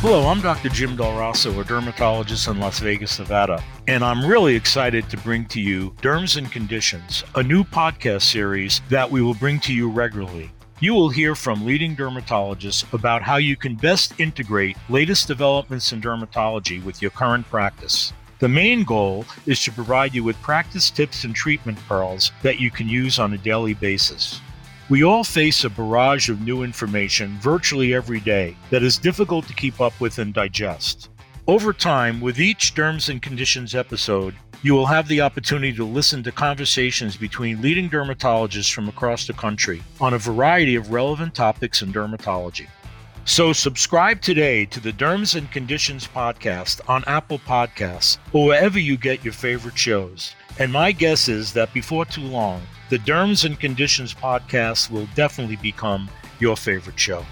Hello, I'm Dr. Jim Del Rosso, a dermatologist in Las Vegas, Nevada, and I'm really excited to bring to you Derms and Conditions, a new podcast series that we will bring to you regularly. You will hear from leading dermatologists about how you can best integrate latest developments in dermatology with your current practice. The main goal is to provide you with practice tips and treatment pearls that you can use on a daily basis. We all face a barrage of new information virtually every day that is difficult to keep up with and digest. Over time, with each Derms and Conditions episode, you will have the opportunity to listen to conversations between leading dermatologists from across the country on a variety of relevant topics in dermatology. So, subscribe today to the Derms and Conditions podcast on Apple Podcasts or wherever you get your favorite shows. And my guess is that before too long, the Derms and Conditions podcast will definitely become your favorite show.